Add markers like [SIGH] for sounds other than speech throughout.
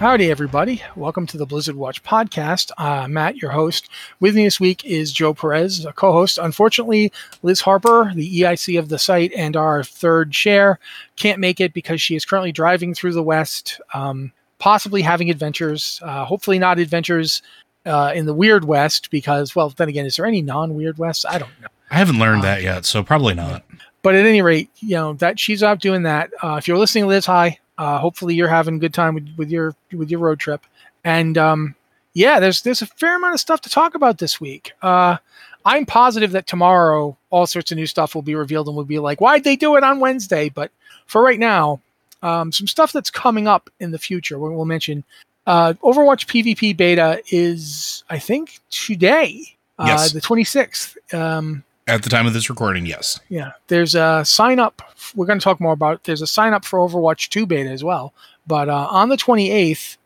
Howdy, everybody. Welcome to the Blizzard Watch podcast. Uh, Matt, your host. With me this week is Joe Perez, a co host. Unfortunately, Liz Harper, the EIC of the site and our third chair, can't make it because she is currently driving through the West, um, possibly having adventures. Uh, hopefully, not adventures uh, in the Weird West because, well, then again, is there any non Weird West? I don't know. I haven't learned that yet, so probably not. But at any rate, you know that she's out doing that. Uh, if you're listening, Liz, hi. Uh, hopefully, you're having a good time with, with your with your road trip. And um, yeah, there's there's a fair amount of stuff to talk about this week. Uh, I'm positive that tomorrow all sorts of new stuff will be revealed, and we'll be like, why'd they do it on Wednesday? But for right now, um, some stuff that's coming up in the future. We'll, we'll mention uh, Overwatch PvP beta is, I think, today, uh, Yes. the 26th. Um, At the time of this recording, yes. yeah, there's a sign up. We're going to talk more about. There's a sign up for Overwatch 2 beta as well. But uh, on the 28th,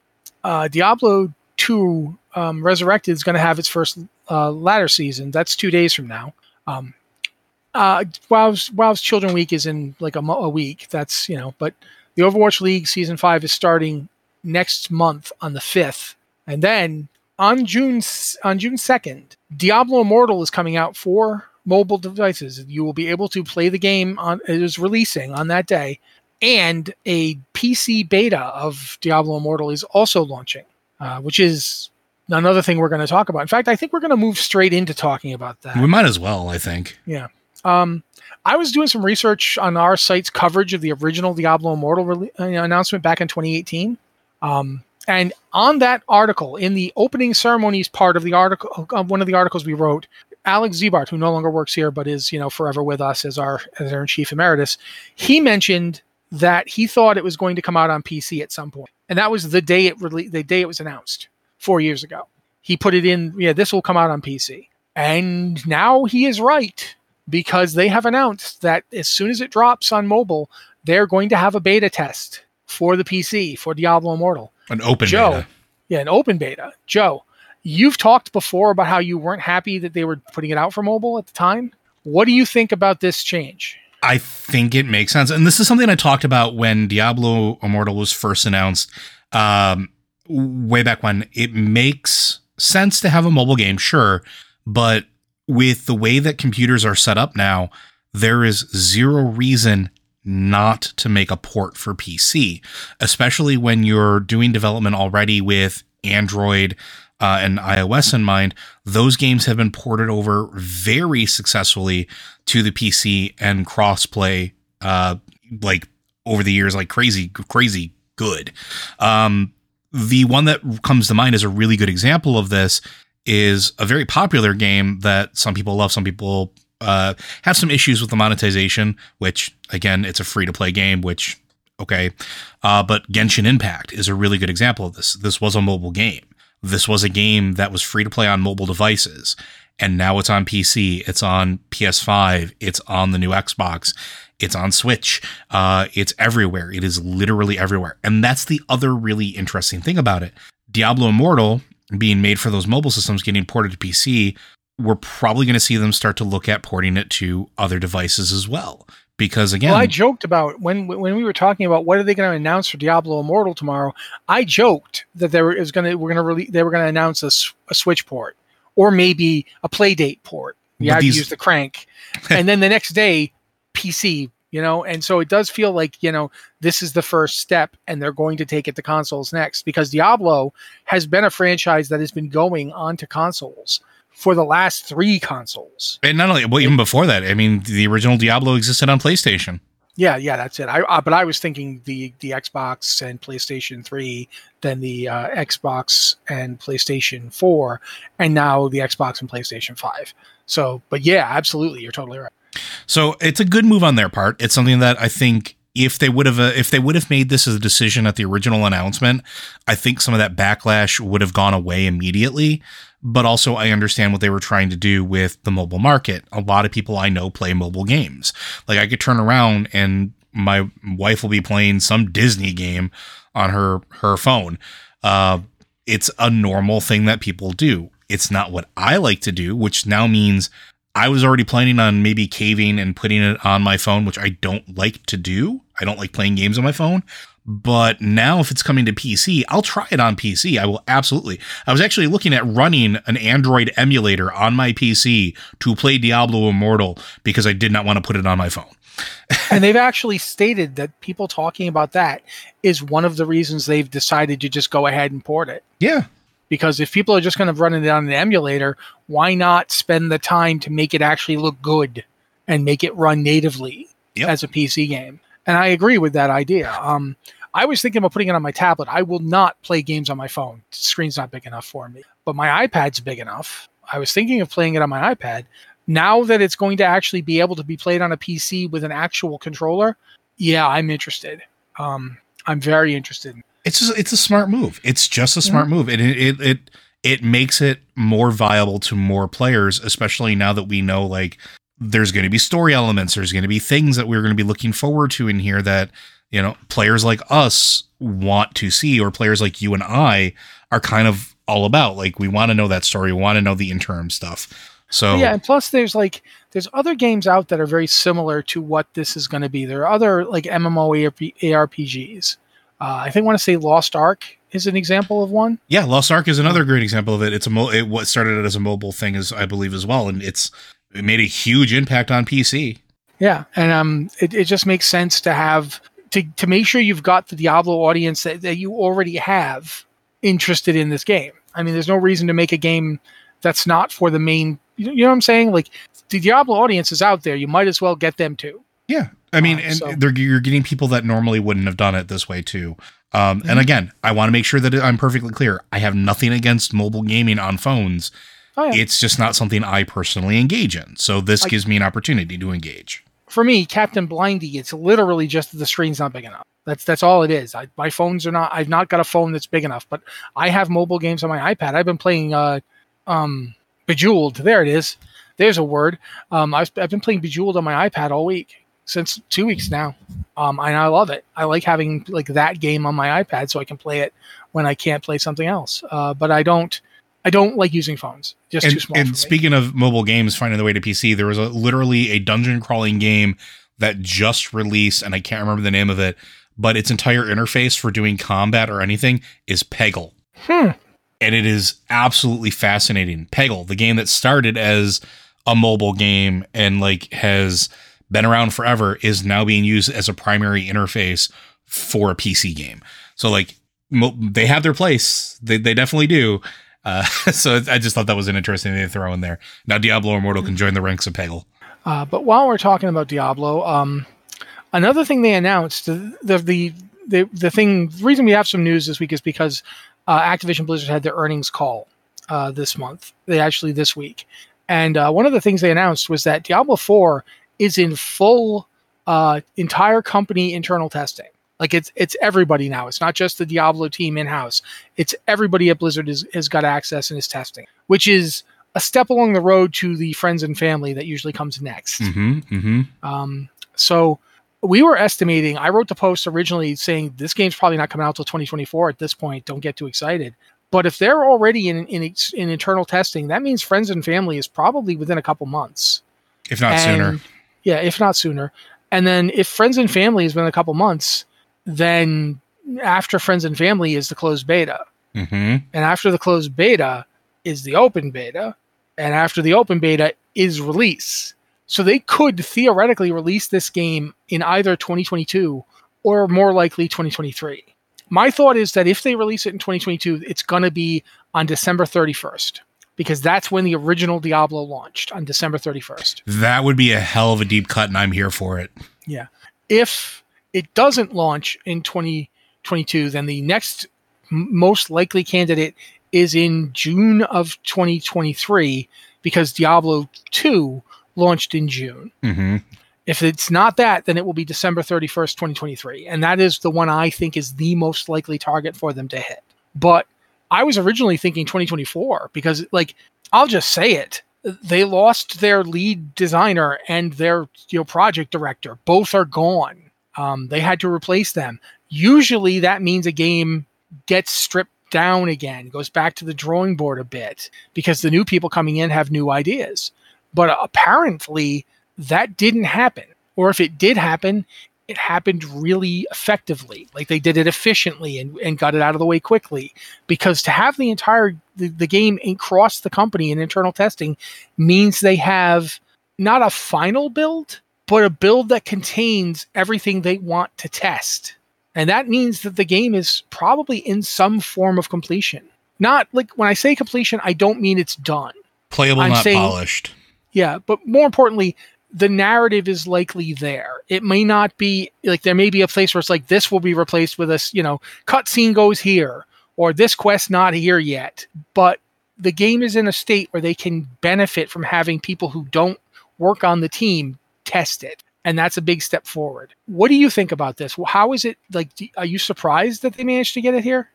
uh, Diablo 2 um, Resurrected is going to have its first uh, ladder season. That's two days from now. Um, uh, WoW's WoW's Children Week is in like a, a week. That's you know, but the Overwatch League season five is starting next month on the 5th, and then on June on June 2nd, Diablo Immortal is coming out for mobile devices. You will be able to play the game on it is releasing on that day, and a PC beta of Diablo Immortal is also launching, uh, which is another thing we're going to talk about. In fact, I think we're going to move straight into talking about that. We might as well, I think. Yeah. Um, I was doing some research on our site's coverage of the original Diablo Immortal rele- uh, announcement back in 2018. Um, and on that article, in the opening ceremonies part of the article, uh, one of the articles we wrote, Alex Ziebart, who no longer works here but is you know forever with us as our as our chief emeritus, he mentioned that he thought it was going to come out on PC at some point, and that was the day it rele- the day it was announced four years ago. He put it in, yeah, this will come out on PC, and now he is right because they have announced that as soon as it drops on mobile, they're going to have a beta test for the PC for Diablo Immortal. An open Joe, beta. yeah, an open beta. Joe, you've talked before about how you weren't happy that they were putting it out for mobile at the time. What do you think about this change? I think it makes sense. And this is something I talked about when Diablo Immortal was first announced um, way back when. It makes sense to have a mobile game, sure. But with the way that computers are set up now, there is zero reason not to make a port for PC, especially when you're doing development already with Android uh, and iOS in mind. Those games have been ported over very successfully to the PC and crossplay, uh, like over the years, like crazy, crazy good. Um, the one that comes to mind as a really good example of this is a very popular game that some people love, some people uh, have some issues with the monetization, which again, it's a free to play game, which okay. Uh, but Genshin Impact is a really good example of this. This was a mobile game. This was a game that was free to play on mobile devices, and now it's on PC. It's on PS5. It's on the new Xbox. It's on Switch. Uh, it's everywhere. It is literally everywhere. And that's the other really interesting thing about it. Diablo Immortal being made for those mobile systems, getting ported to PC, we're probably going to see them start to look at porting it to other devices as well. Because again, Well, I joked about when when we were talking about what are they going to announce for Diablo Immortal tomorrow. I joked that there is going to we're going to release they were going to announce a, a Switch port or maybe a Playdate port. Yeah, these- use the crank, [LAUGHS] and then the next day PC. You know, and so it does feel like you know this is the first step, and they're going to take it to consoles next because Diablo has been a franchise that has been going onto consoles for the last three consoles. and not only, well, even before that, I mean, the original Diablo existed on PlayStation. Yeah, yeah, that's it. I uh, but I was thinking the the Xbox and PlayStation Three, then the uh, Xbox and PlayStation Four, and now the Xbox and PlayStation Five. So, but yeah, absolutely, you're totally right. So it's a good move on their part. It's something that I think if they would have uh, if they would have made this as a decision at the original announcement, I think some of that backlash would have gone away immediately. But also, I understand what they were trying to do with the mobile market. A lot of people I know play mobile games. Like I could turn around and my wife will be playing some Disney game on her her phone. Uh, it's a normal thing that people do. It's not what I like to do, which now means I was already planning on maybe caving and putting it on my phone, which I don't like to do. I don't like playing games on my phone, But now, if it's coming to PC, I'll try it on PC. I will absolutely. I was actually looking at running an Android emulator on my PC to play Diablo Immortal because I did not want to put it on my phone. and they've actually stated that people talking about that is one of the reasons they've decided to just go ahead and port it. Yeah. Because if people are just going to run it on an emulator, why not spend the time to make it actually look good and make it run natively yep. as a PC game? And I agree with that idea. Um, I was thinking about putting it on my tablet. I will not play games on my phone. The screen's not big enough for me. But my iPad's big enough. I was thinking of playing it on my iPad. Now that it's going to actually be able to be played on a PC with an actual controller, yeah, I'm interested. Um, I'm very interested. It's just, it's a smart move. It's just a smart move, and it, it it it makes it more viable to more players, especially now that we know like there's going to be story elements, there's going to be things that we're going to be looking forward to in here that you know players like us want to see, or players like you and I are kind of all about. Like we want to know that story, we want to know the interim stuff. So yeah, and plus there's like there's other games out that are very similar to what this is going to be. There are other like MMO ARPGs. Uh, I think I want to say Lost Ark is an example of one. Yeah, Lost Ark is another great example of it. It's a mo- it what started as a mobile thing, is I believe as well, and it's it made a huge impact on PC. Yeah, and um, it, it just makes sense to have to to make sure you've got the Diablo audience that, that you already have interested in this game. I mean, there's no reason to make a game that's not for the main. You know what I'm saying? Like the Diablo audience is out there. You might as well get them too. Yeah, I mean, uh, and so. you're getting people that normally wouldn't have done it this way too. Um, mm-hmm. And again, I want to make sure that I'm perfectly clear. I have nothing against mobile gaming on phones. Oh, yeah. It's just not something I personally engage in. So this gives me an opportunity to engage. For me, Captain Blindy, it's literally just the screen's not big enough. That's that's all it is. I, my phones are not. I've not got a phone that's big enough, but I have mobile games on my iPad. I've been playing uh, um, Bejeweled. There it is. There's a word. Um, I've, I've been playing Bejeweled on my iPad all week since two weeks now. Um, and I love it. I like having like that game on my iPad so I can play it when I can't play something else. Uh, but I don't. I don't like using phones. Just and, too small. And speaking of mobile games finding their way to PC, there was a, literally a dungeon crawling game that just released, and I can't remember the name of it, but its entire interface for doing combat or anything is Peggle. Hmm. And it is absolutely fascinating. Peggle, the game that started as a mobile game and like has been around forever, is now being used as a primary interface for a PC game. So like mo- they have their place. They, they definitely do. Uh, [LAUGHS] so I just thought that was an interesting thing to throw in there. Now Diablo Immortal can join the ranks of Peggle. Uh, but while we're talking about Diablo, um, another thing they announced the, the the the thing the reason we have some news this week is because uh, Activision Blizzard had their earnings call uh, this month. They actually this week, and uh, one of the things they announced was that Diablo Four is in full uh, entire company internal testing. Like it's it's everybody now. It's not just the Diablo team in house. It's everybody at Blizzard is, has got access and is testing, which is a step along the road to the friends and family that usually comes next. Mm-hmm, mm-hmm. Um, so we were estimating. I wrote the post originally saying this game's probably not coming out till 2024 at this point. Don't get too excited. But if they're already in in, in internal testing, that means friends and family is probably within a couple months, if not and, sooner. Yeah, if not sooner. And then if friends and family has been a couple months, then after friends and family is the closed beta. Mm-hmm. And after the closed beta is the open beta. And after the open beta is release. So they could theoretically release this game in either 2022 or more likely 2023. My thought is that if they release it in 2022, it's going to be on December 31st because that's when the original Diablo launched on December 31st. That would be a hell of a deep cut, and I'm here for it. Yeah. If it doesn't launch in 2022, then the next most likely candidate is in June of 2023 because Diablo 2 launched in June. Mm-hmm. If it's not that, then it will be December 31st, 2023. And that is the one I think is the most likely target for them to hit. But I was originally thinking 2024 because, like, I'll just say it. They lost their lead designer and their you know project director. Both are gone. Um, they had to replace them. Usually, that means a game gets stripped down again, goes back to the drawing board a bit because the new people coming in have new ideas. But apparently, that didn't happen. Or if it did happen, it happened really effectively. Like they did it efficiently and, and got it out of the way quickly. Because to have the entire the, the game cross the company in internal testing means they have not a final build, but a build that contains everything they want to test. And that means that the game is probably in some form of completion. Not like when I say completion, I don't mean it's done. Playable, I'm not saying- polished. Yeah, but more importantly, the narrative is likely there. It may not be like there may be a place where it's like this will be replaced with this, you know, cutscene goes here or this quest not here yet. But the game is in a state where they can benefit from having people who don't work on the team test it. And that's a big step forward. What do you think about this? How is it like? Are you surprised that they managed to get it here?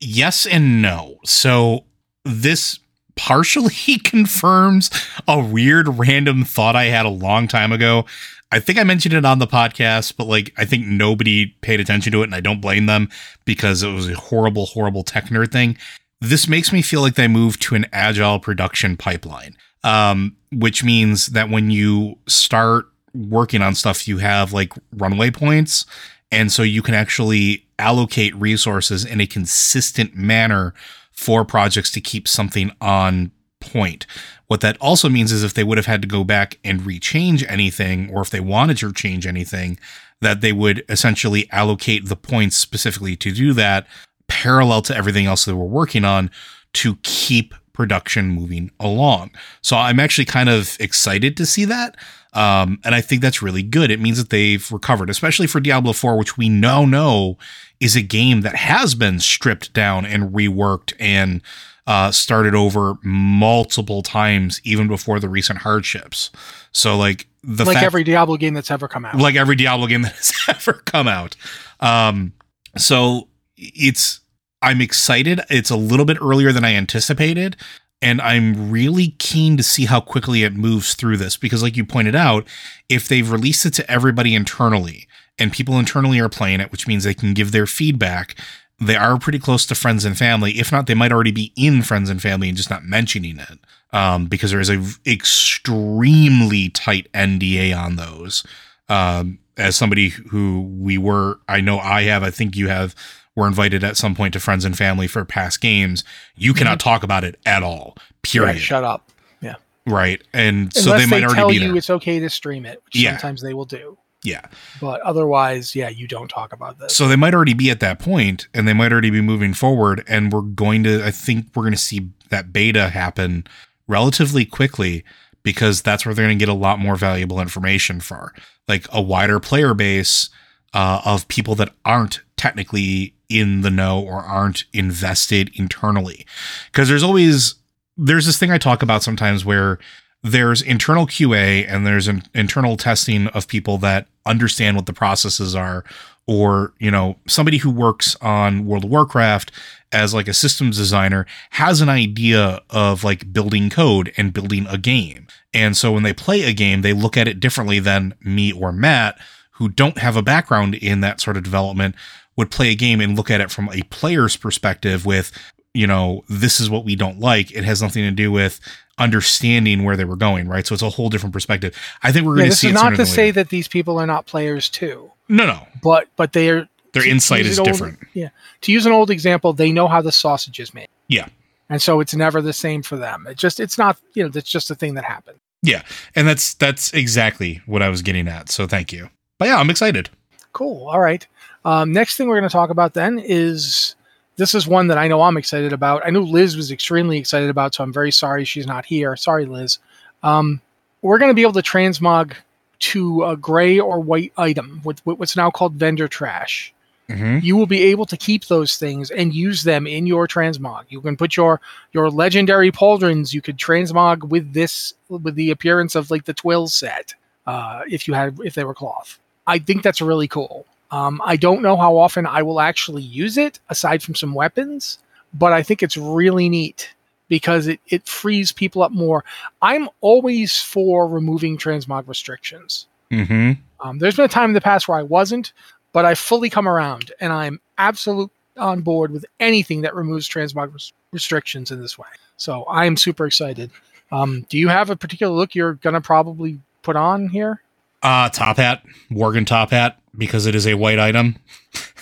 Yes and no. So this partially [LAUGHS] confirms a weird random thought I had a long time ago. I think I mentioned it on the podcast, but like I think nobody paid attention to it and I don't blame them because it was a horrible, horrible tech nerd thing. This makes me feel like they moved to an agile production pipeline. Um, which means that when you start working on stuff, you have like runway points. And so you can actually allocate resources in a consistent manner for projects to keep something on point. What that also means is if they would have had to go back and rechange anything, or if they wanted to change anything, that they would essentially allocate the points specifically to do that parallel to everything else they were working on to keep production moving along. So I'm actually kind of excited to see that. Um, and I think that's really good. It means that they've recovered, especially for Diablo 4, which we now know is a game that has been stripped down and reworked and uh, started over multiple times, even before the recent hardships. So, like the like fact- every Diablo game that's ever come out. like every Diablo game that has [LAUGHS] ever come out. Um, so it's I'm excited. It's a little bit earlier than I anticipated, and I'm really keen to see how quickly it moves through this because, like you pointed out, if they've released it to everybody internally and people internally are playing it, which means they can give their feedback. They are pretty close to friends and family. If not, they might already be in friends and family and just not mentioning it um, because there is a extremely tight NDA on those um, as somebody who we were, I know I have, I think you have, were invited at some point to friends and family for past games. You cannot talk about it at all. Period. Right, shut up. Yeah. Right. And so Unless they might already tell be you there. it's okay to stream it, which Yeah. sometimes they will do. Yeah. But otherwise, yeah, you don't talk about this. So they might already be at that point and they might already be moving forward. And we're going to, I think we're going to see that beta happen relatively quickly because that's where they're going to get a lot more valuable information for like a wider player base uh, of people that aren't technically in the know or aren't invested internally. Because there's always, there's this thing I talk about sometimes where there's internal QA and there's an internal testing of people that understand what the processes are or you know somebody who works on World of Warcraft as like a systems designer has an idea of like building code and building a game. And so when they play a game, they look at it differently than me or Matt who don't have a background in that sort of development would play a game and look at it from a player's perspective with you know this is what we don't like it has nothing to do with understanding where they were going right so it's a whole different perspective i think we're Yeah, going to this see is not to say that these people are not players too, no no but but they are. their to insight use is an old- different Yeah, to use an old example, they know how the sausage is made. Yeah. and so it's never the same for them. It just it's not you know that's just a thing that happened. yeah and that's that's exactly what i was getting at so thank you but yeah i'm excited Cool. All right. Um, next thing we're going to talk about then is this is one that I know I'm excited about. I know Liz was extremely excited about, so I'm very sorry she's not here. Sorry, Liz. Um, we're going to be able to transmog to a gray or white item with, with what's now called vendor trash. mm-hmm. You will be able to keep those things and use them in your transmog. You can put your your legendary pauldrons. You could transmog with this with the appearance of like the twill set uh, if you had if they were cloth. I think that's really cool. Um, I don't know how often I will actually use it aside from some weapons, but I think it's really neat because it, it frees people up more. I'm always for removing transmog restrictions. Mm-hmm. Um, there's been a time in the past where I wasn't, but I fully come around and I'm absolute on board with anything that removes transmog res- restrictions in this way. So I'm super excited. Um, do you have a particular look you're going to probably put on here? Uh top hat, Worgen top hat, because it is a white item.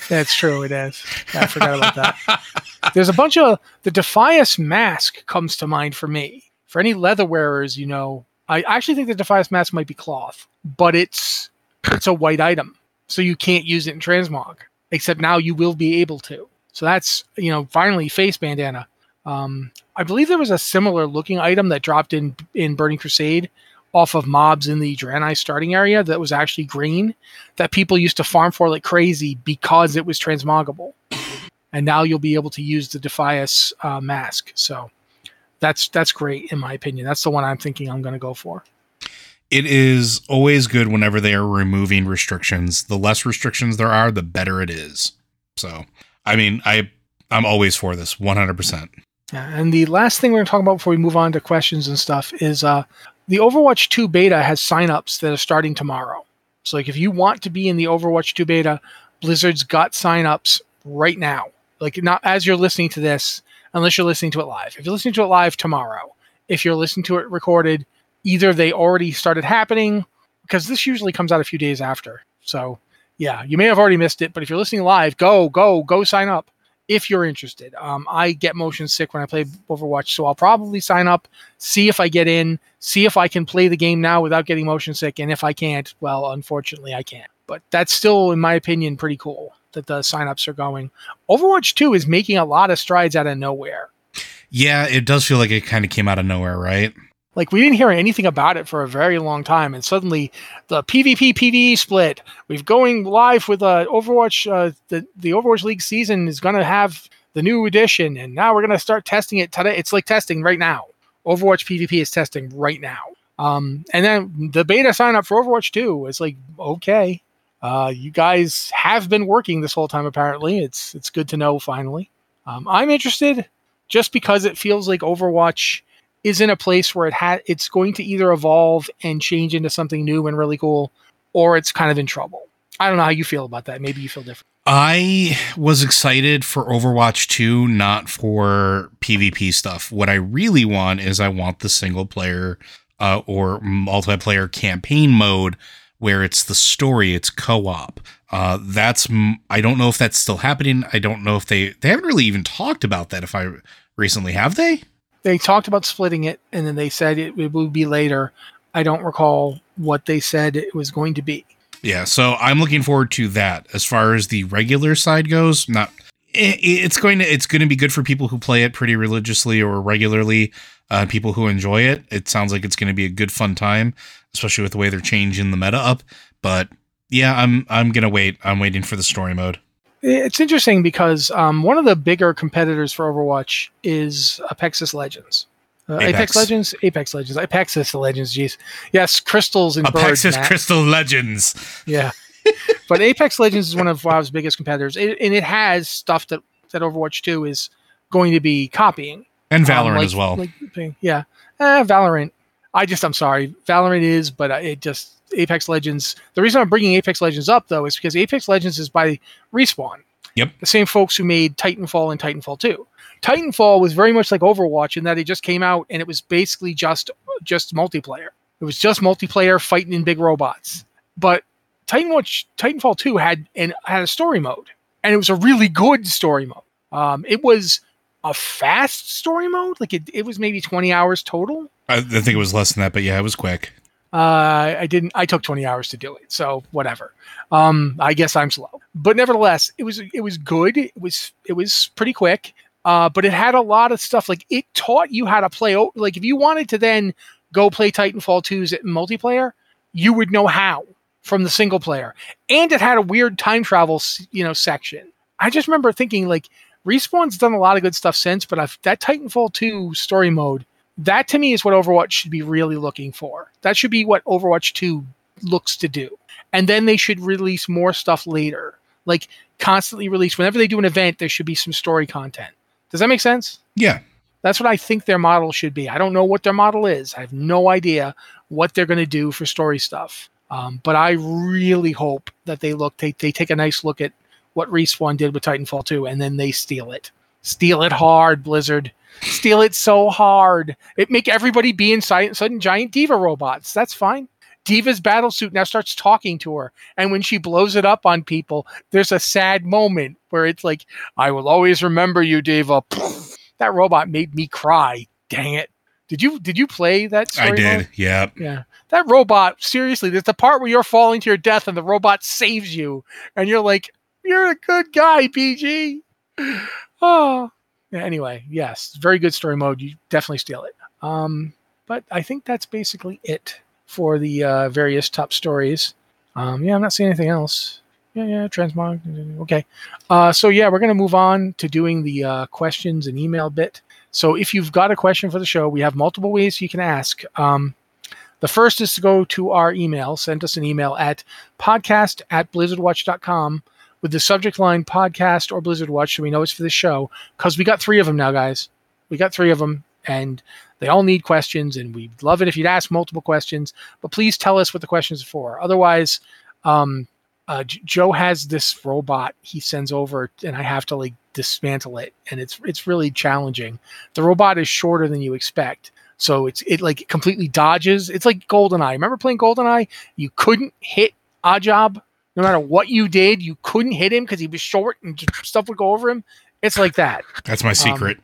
That's true. It is. I forgot about that. [LAUGHS] There's a bunch of the Defias mask comes to mind for me. For any leather wearers, you know, I actually think the Defias mask might be cloth, but it's it's a white item, so you can't use it in transmog. Except now you will be able to. So that's you know finally face bandana. Um, I believe there was a similar looking item that dropped in in Burning Crusade off of mobs in the Draenei starting area that was actually green that people used to farm for like crazy because it was transmoggable. And now you'll be able to use the Defias uh, mask. So that's that's great in my opinion. That's the one I'm thinking I'm going to go for. It is always good whenever they are removing restrictions. The less restrictions there are, the better it is. So, I mean, I I'm always for this 100%. Yeah, and the last thing we're going to talk about before we move on to questions and stuff is uh, the Overwatch 2 beta has signups that are starting tomorrow. So, like, if you want to be in the Overwatch 2 beta, Blizzard's got signups right now. Like, not as you're listening to this, unless you're listening to it live. If you're listening to it live tomorrow, if you're listening to it recorded, either they already started happening because this usually comes out a few days after. So, yeah, you may have already missed it, but if you're listening live, go, go, go sign up if you're interested. Um, I get motion sick when I play Overwatch, so I'll probably sign up, see if I get in, see if I can play the game now without getting motion sick, and if I can't, well, unfortunately, I can't. But that's still, in my opinion, pretty cool that the signups are going. Overwatch 2 is making a lot of strides out of nowhere. Yeah, it does feel like it kind of came out of nowhere, right? Like we didn't hear anything about it for a very long time, and suddenly the PvP PvE split. We've going live with uh, Overwatch. Uh, the the Overwatch League season is going to have the new edition, and now we're going to start testing it today. It's like testing right now. Overwatch PvP is testing right now. Um, and then the beta sign up for Overwatch 2 is like, okay, uh, you guys have been working this whole time. Apparently, it's it's good to know. Finally, um, I'm interested just because it feels like Overwatch is in a place where it had it's going to either evolve and change into something new and really cool, or it's kind of in trouble. I don't know how you feel about that. Maybe you feel different. I was excited for Overwatch 2, not for PvP stuff. What I really want is I want the single player uh, or multiplayer campaign mode where it's the story, it's co-op. Uh, that's I don't know if that's still happening. I don't know if they they haven't really even talked about that. If I recently have they? They talked about splitting it, and then they said it, it would be later. I don't recall what they said it was going to be. Yeah, so I'm looking forward to that. As far as the regular side goes, not it, it's going to it's going to be good for people who play it pretty religiously or regularly. Uh, people who enjoy it, it sounds like it's going to be a good fun time, especially with the way they're changing the meta up. But yeah, I'm I'm gonna wait. I'm waiting for the story mode. It's interesting because um, one of the bigger competitors for Overwatch is Apexis Legends. Uh, Apex. Apex. Legends, Apex Legends, Apexis Legends. Jeez, yes, crystals and Apexis birds, Crystal Legends. Yeah, but Apex Legends is one of WoW's biggest competitors, it, and it has stuff that that Overwatch 2 is going to be copying, and Valorant um, like, as well. Like, yeah, eh, Valorant. I just, I'm sorry, Valorant is, but it just Apex Legends. The reason I'm bringing Apex Legends up though is because Apex Legends is by Respawn. Yep. The same folks who made Titanfall and Titanfall 2. Titanfall was very much like Overwatch in that it just came out and it was basically just just multiplayer. It was just multiplayer fighting in big robots. But Titanwatch Titanfall 2 had and had a story mode. And it was a really good story mode. Um, it was a fast story mode. Like it, it was maybe 20 hours total. I, I think it was less than that, but yeah, it was quick. Uh, I didn't. I took 20 hours to do it, so whatever. Um, I guess I'm slow, but nevertheless, it was it was good. It was it was pretty quick. Uh, but it had a lot of stuff. Like it taught you how to play. Like if you wanted to then go play Titanfall 2's at multiplayer, you would know how from the single player. And it had a weird time travel, you know, section. I just remember thinking like Respawn's done a lot of good stuff since, but I've, that Titanfall 2 story mode that to me is what Overwatch should be really looking for. That should be what Overwatch 2 looks to do. And then they should release more stuff later. Like constantly release whenever they do an event, there should be some story content. Does that make sense? Yeah. That's what I think their model should be. I don't know what their model is. I have no idea what they're going to do for story stuff. Um, but I really hope that they look, they, they take a nice look at what Respawn did with Titanfall 2 and then they steal it. Steal it hard, Blizzard steal it so hard. It make everybody be inside sudden giant D.Va robots. That's fine. D.Va's battle suit now starts talking to her. And when she blows it up on people, there's a sad moment where it's like, I will always remember you, D.Va. [LAUGHS] That robot made me cry. Dang it. Did you did you play that story I did. mode? Yeah. Yeah. That robot, seriously, there's the part where you're falling to your death and the robot saves you. And you're like, You're a good guy, BT. Oh. [SIGHS] Ah. Anyway, yes. Very good story mode. You definitely steal it. Um, but I think that's basically it for the uh, various top stories. Um, yeah, I'm not seeing anything else. Yeah, yeah, transmog. Okay. Uh, so yeah, we're gonna move on to doing the uh, questions and email bit. So if you've got a question for the show, we have multiple ways you can ask. Um, the first is to go to our email, send us an email at podcast at blizzardwatch.com with the subject line podcast or Blizzard Watch so we know it's for the show. Because we got three of them now, guys. We got three of them, and they all need questions, and we'd love it if you'd ask multiple questions. But please tell us what the questions are for. Otherwise, um, uh, J- Joe has this robot he sends over, and I have to like dismantle it, and it's it's really challenging. The robot is shorter than you expect, so it's it like completely dodges. It's like Goldeneye. Remember playing Goldeneye? You couldn't hit Oddjob no matter what you did. You couldn't hit him because he was short and stuff would go over him. It's like that. That's my secret.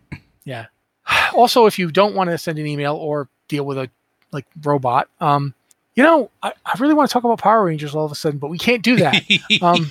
Yeah. [SIGHS] Also, if you don't want to send an email or deal with a like robot, um, you know, I, I really want to talk about Power Rangers all of a sudden, but we can't do that. [LAUGHS] um,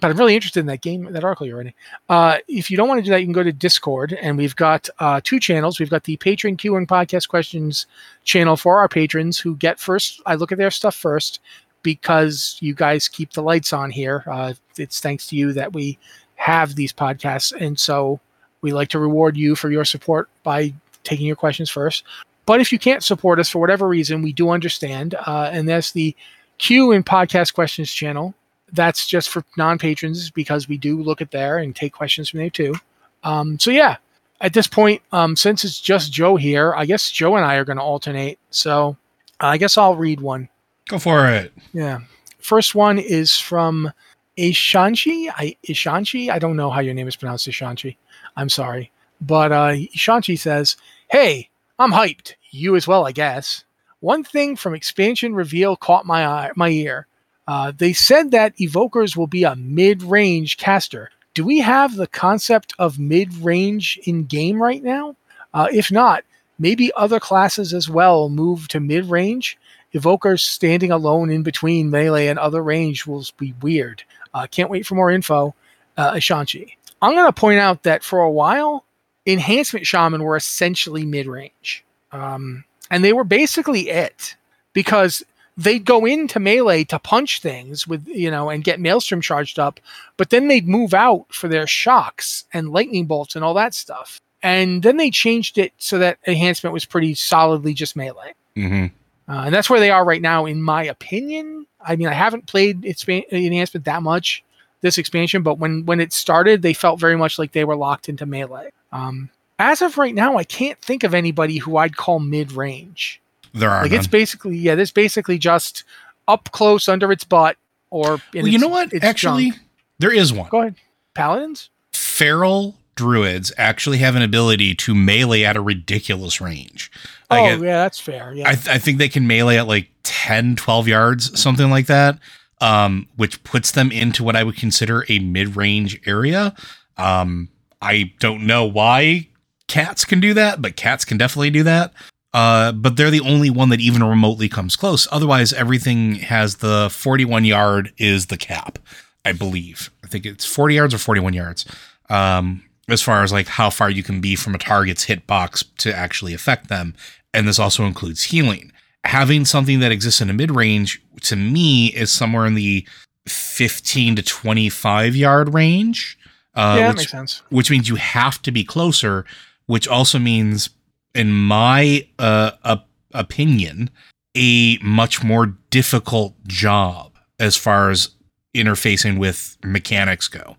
but I'm really interested in that game, that article you're writing. Uh, if you don't want to do that, you can go to Discord, and we've got uh, two channels. We've got the Patron Q and Podcast Questions channel for our patrons who get first. I look at their stuff first because you guys keep the lights on here. Uh, it's thanks to you that we have these podcasts, and so we like to reward you for your support by taking your questions first. But if you can't support us for whatever reason, we do understand. Uh, and that's the Q and Podcast Questions channel. That's just for non patrons because we do look at there and take questions from there too. Um, so, yeah, at this point, um, since it's just Joe here, I guess Joe and I are going to alternate. So, I guess I'll read one. Go for it. Yeah. First one is from Ishanchi. I Ishanchi. I don't know how your name is pronounced, Ishanchi. I'm sorry. But uh, Ishanchi says, Hey, I'm hyped. You as well, I guess. One thing from expansion reveal caught my eye, my ear. Uh, they said that evokers will be a mid-range caster. Do we have the concept of mid-range in game right now? Uh, if not, maybe other classes as well move to mid-range. Evokers standing alone in between melee and other range will be weird. Uh, can't wait for more info. Uh, Ashanti. I'm going to point out that for a while, enhancement shaman were essentially mid range. Um, and they were basically it because they'd go into melee to punch things with, you know, and get Maelstrom charged up, but then they'd move out for their shocks and lightning bolts and all that stuff. And then they changed it so that enhancement was pretty solidly just melee. Mm-hmm. Uh, and that's where they are right now, in my opinion. I mean, I haven't played expan- enhancement that much this expansion, but when when it started, they felt very much like they were locked into melee. Um, as of right now, I can't think of anybody who I'd call mid range. There are Like none. it's basically yeah, this basically just up close under its butt or. Well, you know what? Actually, junk. there is one. go ahead. Paladins. Feral druids actually have an ability to melee at a ridiculous range. Oh Like, yeah, that's fair. Yeah. I, th- I think they can melee at like 10, 12 yards, something like that, um, which puts them into what I would consider a mid range area. Um, I don't know why cats can do that, but cats can definitely do that. Uh, but they're the only one that even remotely comes close. Otherwise, everything has the 41 yard is the cap, I believe. I think it's 40 yards or 41 yards. Um, as far as like how far you can be from a target's hitbox to actually affect them. And this also includes healing. Having something that exists in a mid range to me is somewhere in the 15 to 25 yard range. Uh, yeah, that which, makes sense. which means you have to be closer, which also means, in my uh, op- opinion, a much more difficult job as far as interfacing with mechanics go.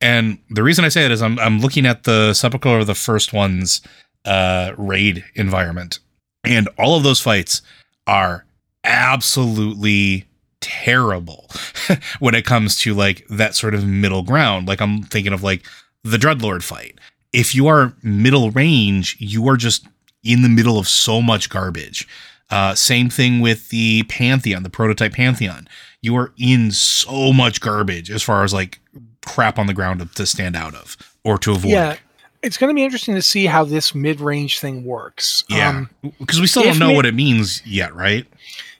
And the reason I say it is I'm, I'm looking at the Sepulcher of the First Ones uh, raid environment, and all of those fights are absolutely terrible [LAUGHS] when it comes to like that sort of middle ground. Like I'm thinking of like the Dreadlord fight. If you are middle range, you are just in the middle of so much garbage. Uh, same thing with the Pantheon, the prototype Pantheon. You are in so much garbage as far as like crap on the ground to, to stand out of or to avoid. Yeah, it's going to be interesting to see how this mid-range thing works. Yeah, Um, because we still don't know mid- what it means yet, right?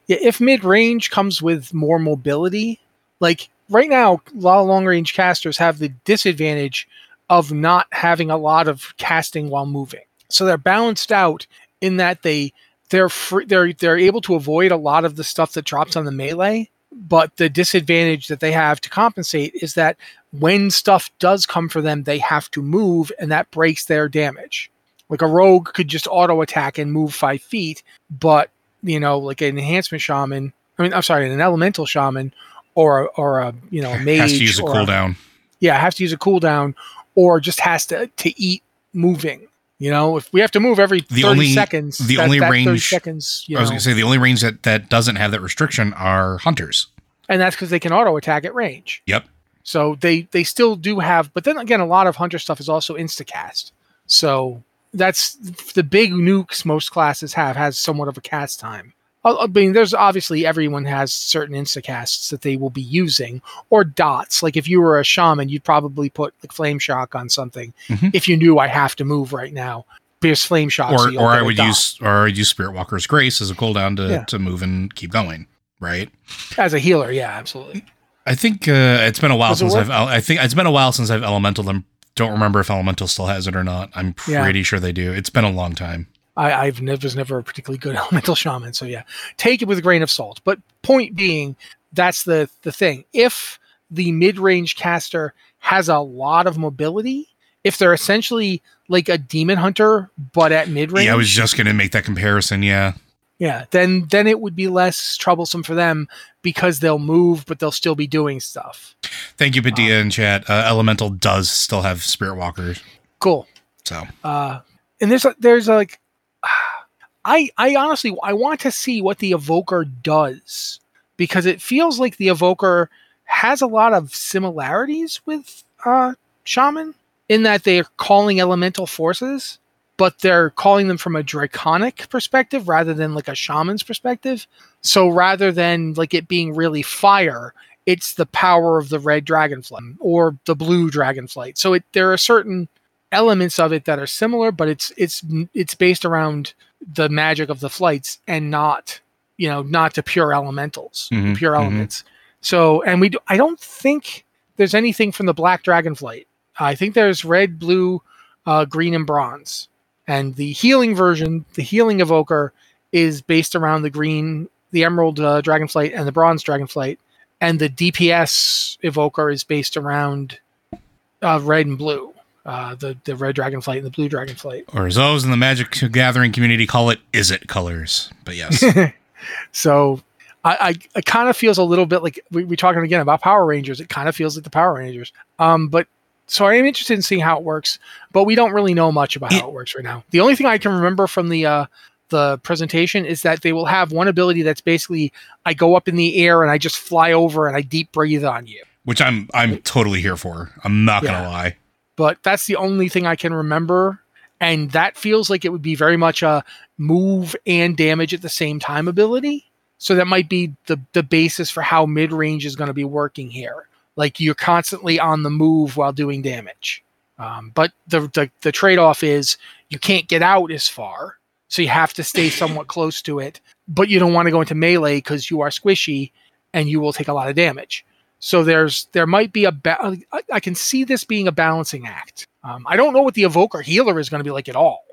yeah, if mid-range comes with more mobility, like right now, a lot of long-range casters have the disadvantage of not having a lot of casting while moving. So they're balanced out in that they they're free, they're they're able to avoid a lot of the stuff that drops on the melee. But the disadvantage that they have to compensate is that when stuff does come for them, they have to move, and that breaks their damage. Like a rogue could just auto attack and move five feet, but you know, like an enhancement shaman. I mean, I'm sorry, an elemental shaman, or a, or a you know a mage Has to use a cooldown. yeah, has to use a cooldown, or just has to to eat moving. You know, if we have to move every The 30 only- seconds, the that- only that 30 range- seconds, I was going to say the only range that, that doesn't have that restriction are hunters. and that's because they can auto attack at range. Yep. So they they still do have, but then again, a lot of hunter stuff is also instacast. So that's the big nukes most classes have has somewhat of a cast time. I mean, there's obviously everyone has certain instacasts that they will be using or dots. Like if you were a shaman, you'd probably put like flame shock on something Mhm. if you knew I have to move right now. Because flame shock, or or I would use or I'd use Spirit Walker's Grace as a cooldown to, Yeah. to move and keep going. Right. as a healer. Yeah, absolutely. I think uh, it's been a while Does since? I've I think it's been a while since I've elemental them. Don't remember if elemental still has it or not. I'm Yeah. pretty sure they do. It's been a long time. I, I've never was never a particularly good [LAUGHS] elemental shaman, so yeah, take it with a grain of salt. But point being, that's the the thing. If the mid range caster has a lot of mobility, if they're essentially like a demon hunter but at mid range, Yeah, I was just gonna make that comparison. Yeah. yeah, then then it would be less troublesome for them because they'll move, but they'll still be doing stuff. Thank you, Padilla in chat. Uh, elemental does still have Spirit Walkers. Cool. So uh, and there's there's like I I honestly I want to see what the evoker does because it feels like the evoker has a lot of similarities with uh, shaman in that they're calling elemental forces but they're calling them from a draconic perspective rather than like a shaman's perspective. So rather than like it being really fire it's the power of the red dragonflight or the blue dragonflight so it there are certain elements of it that are similar, but it's it's it's based around the magic of the flights and not you know not the pure elementals, Mhm, pure mhm. elements. So and we do, I don't think there's anything from the black dragon flight. I think there's red, blue, uh, green, and bronze. And the healing version, the healing evoker, is based around the green, the emerald uh, dragonflight, and the bronze dragonflight. And the DPS evoker is based around uh, red and blue uh, the the red dragonflight and the blue dragonflight. or as those in the Magic Gathering community call it, is it colors? But yes. [LAUGHS] so I, I it kind of feels a little bit like we, we're talking again about Power Rangers. It kind of feels like the Power Rangers. Um, but so I am interested in seeing how it works, but we don't really know much about how It- works right now. The only thing I can remember from the uh, the presentation is that they will have one ability that's basically I go up in the air and I just fly over and I deep breathe on you. Which I'm I'm totally here for. I'm not gonna lie. But that's the only thing I can remember. And that feels like it would be very much a move and damage at the same time ability. So that might be the, the basis for how mid range is going to be working here. Like you're constantly on the move while doing damage. Um, but the, the, the trade off is you can't get out as far. So you have to stay somewhat close to it. But you don't want to go into melee because you are squishy and you will take a lot of damage. So there's there might be a ba- I, I can see this being a balancing act. Um, I don't know what the evoker healer is going to be like at all.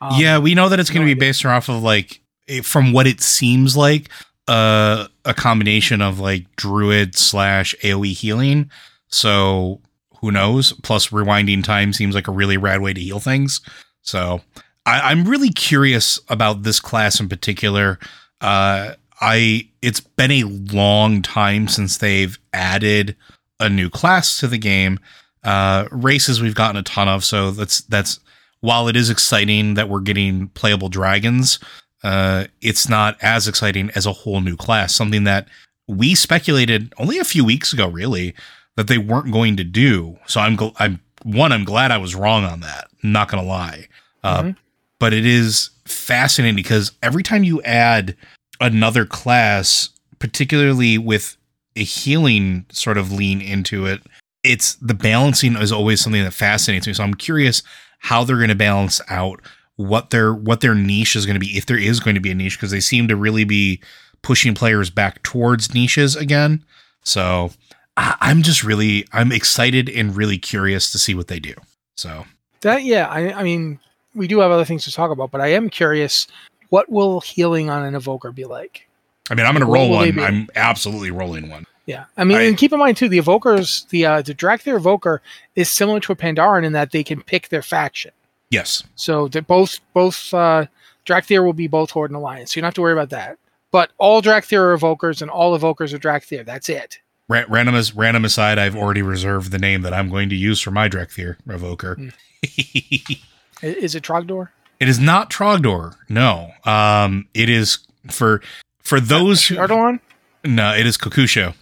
Um, yeah, we know that it's going no to be based off of like, from what it seems like, uh, a combination of like druid slash AOE healing. So who knows? Plus, rewinding time seems like a really rad way to heal things. So I, I'm really curious about this class in particular. Uh, I it's been a long time since they've added a new class to the game. Uh, races we've gotten a ton of, so that's that's while it is exciting that we're getting playable dragons, uh, it's not as exciting as a whole new class. Something that we speculated only a few weeks ago, really, that they weren't going to do. So I'm gl- I'm one, I'm glad I was wrong on that. Not gonna lie. Uh, Mhm. but it is fascinating because every time you add another class, particularly with a healing sort of lean into it, it's the balancing is always something that fascinates me. So I'm curious how they're going to balance out what their what their niche is going to be if there is going to be a niche because they seem to really be pushing players back towards niches again. So I'm just really I'm excited and really curious to see what they do. So That yeah, I, I mean, we do have other things to talk about, but I am curious what will healing on an evoker be like? I mean I'm going to roll one. I'm absolutely rolling one. Yeah, I mean, I- and keep in mind too, the evokers, the uh, the Dracthyr evoker is similar to a Pandaren in that they can pick their faction. Yes. So that both both uh, Dracthyr will be both Horde and Alliance. So you don't have to worry about that. But all Dracthyr are evokers, and all evokers are Dracthyr. That's it. Ra- random as random aside, I've already reserved the name that I'm going to use for my Dracthyr evoker. I- Is it Trogdor? It is not Trogdor. No. Um it is for for those who Ardalon? No, it is Kokusho.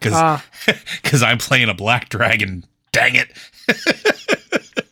Cuz Uh, [LAUGHS] cuz I'm playing a black dragon. Dang it. [LAUGHS]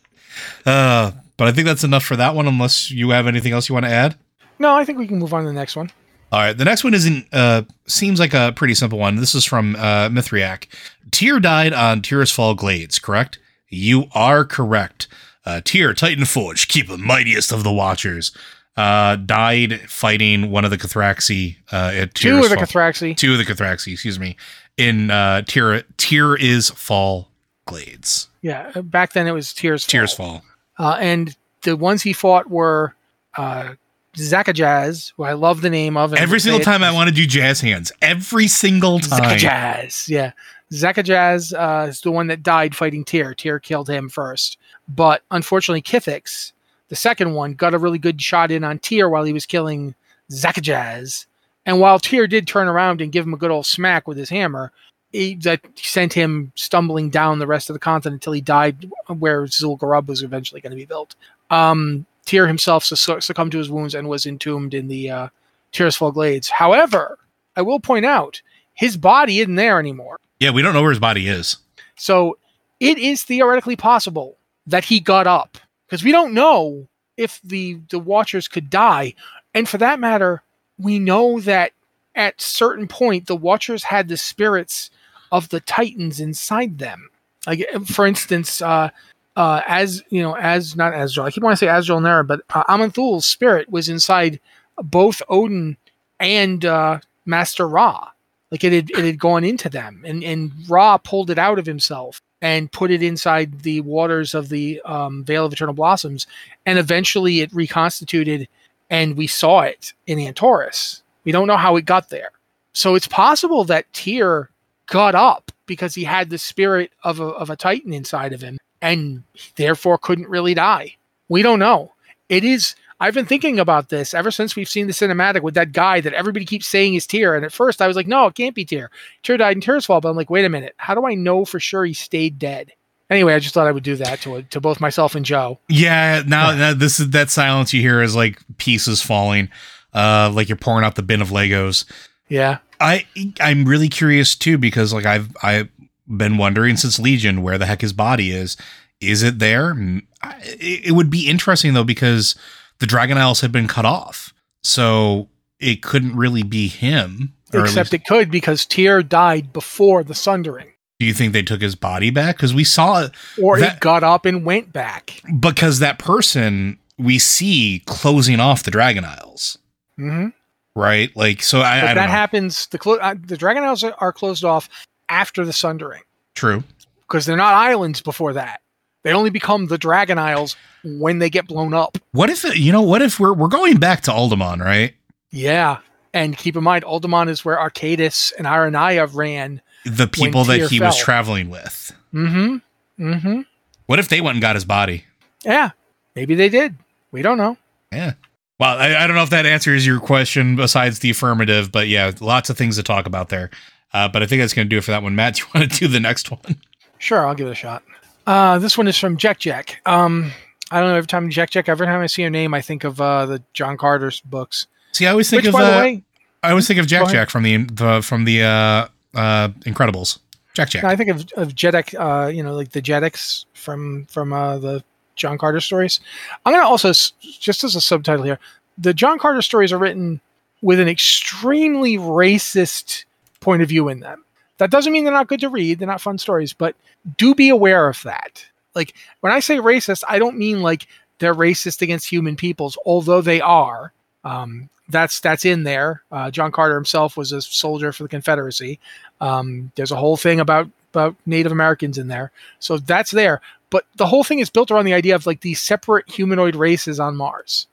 uh but I think that's enough for that one unless you have anything else you want to add. no, I think we can move on to the next one. All right, the next one isn't uh seems like a pretty simple one. This is from uh Mithriak. Tyr died on Tyr's Fall Glades, correct? You are correct. Uh Tyr, Titan Forge, keeper mightiest of the Watchers, uh died fighting one of the C'Thraxxi uh at Two Tyr's of the Fall. C'Thraxxi. Two of the C'Thraxxi, excuse me. In uh Tyr Tyr is Fall Glades. Yeah, uh, back then it was Tears. Tyr's Fall. Uh, and the ones he fought were uh, Zakajz, who I love the name of. Every single time I want to do jazz hands. Every single time. Zakajz, yeah. Zakajz uh, is the one that died fighting Tyr. Tyr killed him first. But unfortunately, Kith'ix, the second one, got a really good shot in on Tyr while he was killing Zakajz. And while Tyr did turn around and give him a good old smack with his hammer, he, that sent him stumbling down the rest of the continent until he died where Zul'Gurub was eventually going to be built. Um, Tyr himself succumbed to his wounds and was entombed in the uh, Tirisfal Glades. However, I will point out his body isn't there anymore. Yeah, we don't know where his body is. So it is theoretically possible that he got up because we don't know if the the Watchers could die, and for that matter, we know that at certain point the Watchers had the spirits of the Titans inside them. Like for instance, uh, uh, as you know, as not Asdrul, I keep wanting to say Asdrul Nera, but uh, Aman'Thul's spirit was inside both Odin and uh, Master Ra. Like it had it had gone into them, and and Ra pulled it out of himself and put it inside the waters of the um, Vale of Eternal Blossoms, and eventually it reconstituted, and we saw it in Antorus. We don't know how it got there, so it's possible that Tyr got up because he had the spirit of a of a Titan inside of him, and therefore couldn't really die. We don't know. It is. I've been thinking about this ever since we've seen the cinematic with that guy that everybody keeps saying is Tyr. And at first I was like, no, it can't be Tyr. Tyr died in Tyr's Fall. But I'm like, wait a minute. How do I know for sure he stayed dead? Anyway, I just thought I would do that to to both myself and Joe. Yeah, now now this is that silence you hear is like pieces falling, uh, like you're pouring out the bin of Legos. Yeah. I I'm really curious too because like I've I've been wondering since Legion where the heck his body is. Is it there? Mm, it would be interesting though because the Dragon Isles had been cut off, so it couldn't really be him. Except least- it could because Tyr died before the Sundering. do you think they took his body back? Because we saw it Or That- it got up and went back. because that person we see closing off the Dragon Isles, hmm right? Like so, I, But I that know. happens. The clo- uh, the Dragon Isles are closed off after the Sundering True. because they're not islands before that. They only become the Dragon Isles when they get blown up. What if you know? What if we're we're going back to Uldaman, right? Yeah. And keep in mind, Uldaman is where Archaedas and Ironaya ran. The people that he was traveling with. Mm-hmm. Mm-hmm. What if they went and got his body? Yeah. Maybe they did. We don't know. Yeah. Well, I, I don't know if that answers your question besides the affirmative, but yeah, lots of things to talk about there. Uh, but I think that's going to do it for that one. Matt, [LAUGHS] do you want to do the next one? Sure, I'll give it a shot. Uh, this one is from Jack Jack. Um, I don't know. Every time Jack Jack, every time I see her name, I think of uh, the John Carter's books. See, I always think Which, of by the uh, way, I always think of Jack Jack from the, the from the uh, uh, Incredibles. Jack Jack. I think of, of Jeddak. Uh, you know, like the Jeddaks from from uh, the John Carter stories. I'm going to also, just as a subtitle here, the John Carter stories are written with an extremely racist point of view in them. That doesn't mean they're not good to read, they're not fun stories, but do be aware of that. Like when I say racist, I don't mean like they're racist against human peoples, although they are. Um, that's that's in there. Uh, John Carter himself was a soldier for the Confederacy. Um, there's a whole thing about about Native Americans in there, so that's there. But the whole thing is built around the idea of like these separate humanoid races on Mars,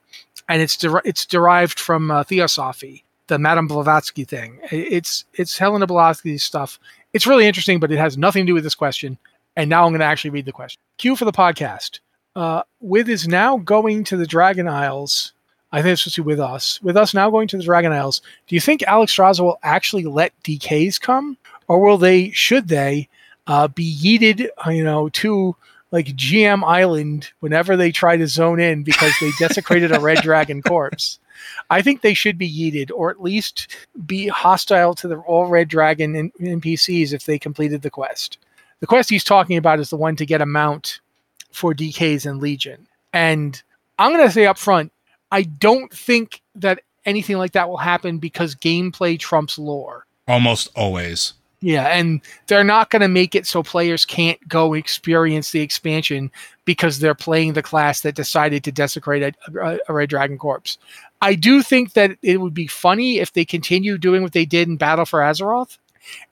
and it's der- it's derived from uh, Theosophy, the Madame Blavatsky thing. It's it's Helena Blavatsky's stuff. It's really interesting, but it has nothing to do with this question. And now I'm going to actually read the question. Cue for the podcast. Uh, with is now going to the Dragon Isles I think it's supposed to be with us. With us now going to the Dragon Isles, do you think Alex Alexstrasza will actually let DKs come, or will they? Should they uh, be yeeted? Uh, you know, to like GM Island whenever they try to zone in because they desecrated a red dragon corpse. I think they should be yeeted, or at least be hostile to the all red dragon NPCs if they completed the quest. The quest he's talking about is the one to get a mount for DKs and Legion. And I'm going to say up front, I don't think that anything like that will happen because gameplay trumps lore. Almost always. Yeah, and they're not going to make it so players can't go experience the expansion because they're playing the class that decided to desecrate a, a, Red Dragon Corpse. I do think that it would be funny if they continue doing what they did in Battle for Azeroth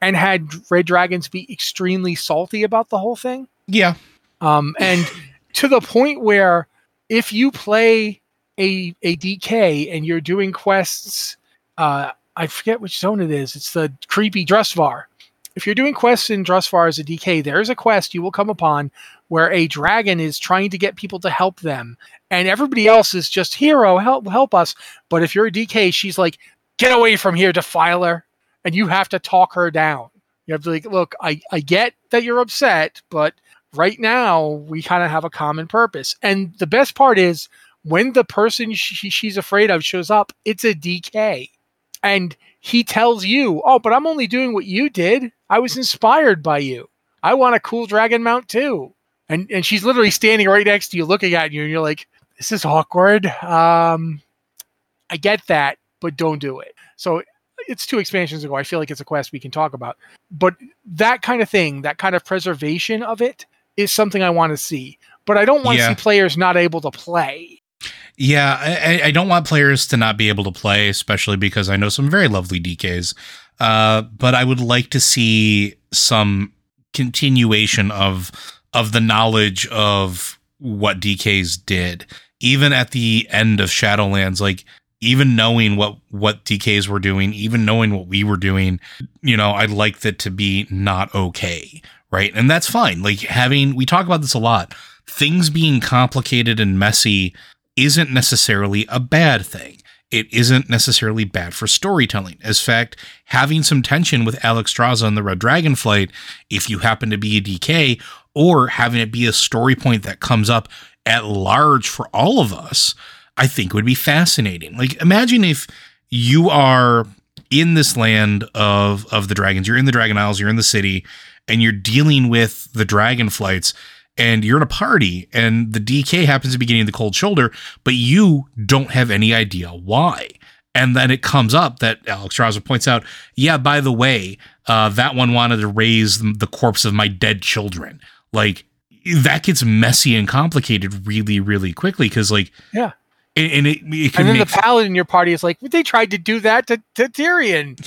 and had Red Dragons be extremely salty about the whole thing. Yeah. Um, and to the point where if you play a a DK and you're doing quests, uh, I forget which zone it is. It's the creepy Drustvar. If you're doing quests in Drustvar as a DK, there is a quest you will come upon where a dragon is trying to get people to help them, and everybody else is just hero help help us. But if you're a DK, she's like, get away from here, defiler, and you have to talk her down. You have to like, look, I I get that you're upset, but right now we kind of have a common purpose. And the best part is when the person she, she's afraid of shows up, it's a DK. And he tells you, Oh, but I'm only doing what you did. I was inspired by you. I want a cool dragon mount too. And and she's literally standing right next to you looking at you, and you're like, This is awkward. Um I get that, but don't do it. So it's two expansions ago. I feel like it's a quest we can talk about. But that kind of thing, that kind of preservation of it is something I want to see. But I don't want yeah. to see players not able to play. Yeah, I, I, don't want players to not be able to play, especially because I know some very lovely DKs. Uh, but I would like to see some continuation of of the knowledge of what DKs did, even at the end of Shadowlands. Like even knowing what what DKs were doing, even knowing what we were doing, you know, I'd like that to be not okay, right? And that's fine. Like having we talk about this a lot. Things being complicated and messy isn't necessarily a bad thing. It isn't necessarily bad for storytelling. As fact, having some tension with Alex Alexstrasza and the Red Dragon flight, if you happen to be a DK, or having it be a story point that comes up at large for all of us, I think would be fascinating. Like imagine if you are in this land of of the dragons, you're in the Dragon Isles, you're in the city, and you're dealing with the dragon flights and you're in a party and the DK happens to be getting the cold shoulder, but you don't have any idea why. And then it comes up that Alexstrasza points out, yeah, by the way, uh, that one wanted to raise the corpse of my dead children. Like that gets messy and complicated really, really quickly because, like, yeah, and, and it, it and then the paladin in your party is like, they tried to do that to, to Tirion.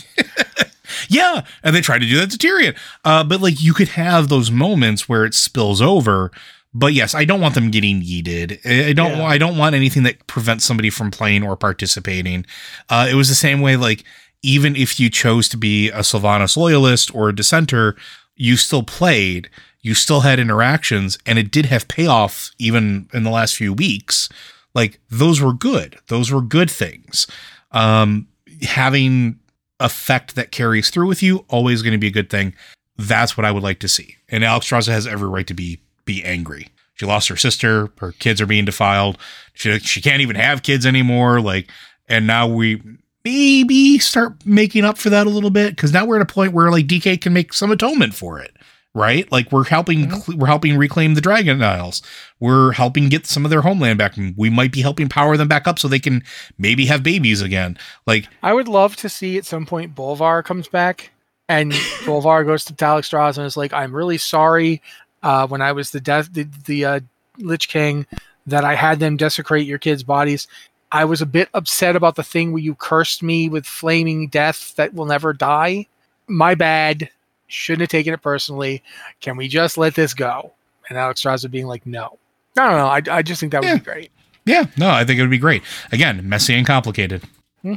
[LAUGHS] yeah, and they tried to do that to Tirion. Uh, but like you could have those moments where it spills over. But yes, I don't want them getting yeeted. I don't. Yeah. I don't want anything that prevents somebody from playing or participating. Uh, it was the same way. Like even if you chose to be a Sylvanas loyalist or a dissenter, you still played. You still had interactions, and it did have payoff even in the last few weeks. Like those were good. Those were good things. Um, having effect that carries through with you, always going to be a good thing. That's what I would like to see. And Alex Alexstrasza has every right to be be angry. She lost her sister. Her kids are being defiled. She she can't even have kids anymore. Like, and now we maybe start making up for that a little bit because now we're at a point where like DK can make some atonement for it. Right? Like we're helping Mm-hmm. we're helping reclaim the Dragon Isles. We're helping get some of their homeland back. We might be helping power them back up so they can maybe have babies again. Like I would love to see at some point Bolvar comes back and [LAUGHS] Bolvar goes to Alexstrasza and is like, I'm really sorry uh, when I was the death the, the uh, Lich King that I had them desecrate your kids' bodies. I was a bit upset about the thing where you cursed me with flaming death that will never die. My bad. Shouldn't have taken it personally. Can we just let this go? And Alexstrasza being like, no. I don't know. I, I just think that would Yeah. be great. yeah, no, I think it would be great. Again, messy and complicated. hmm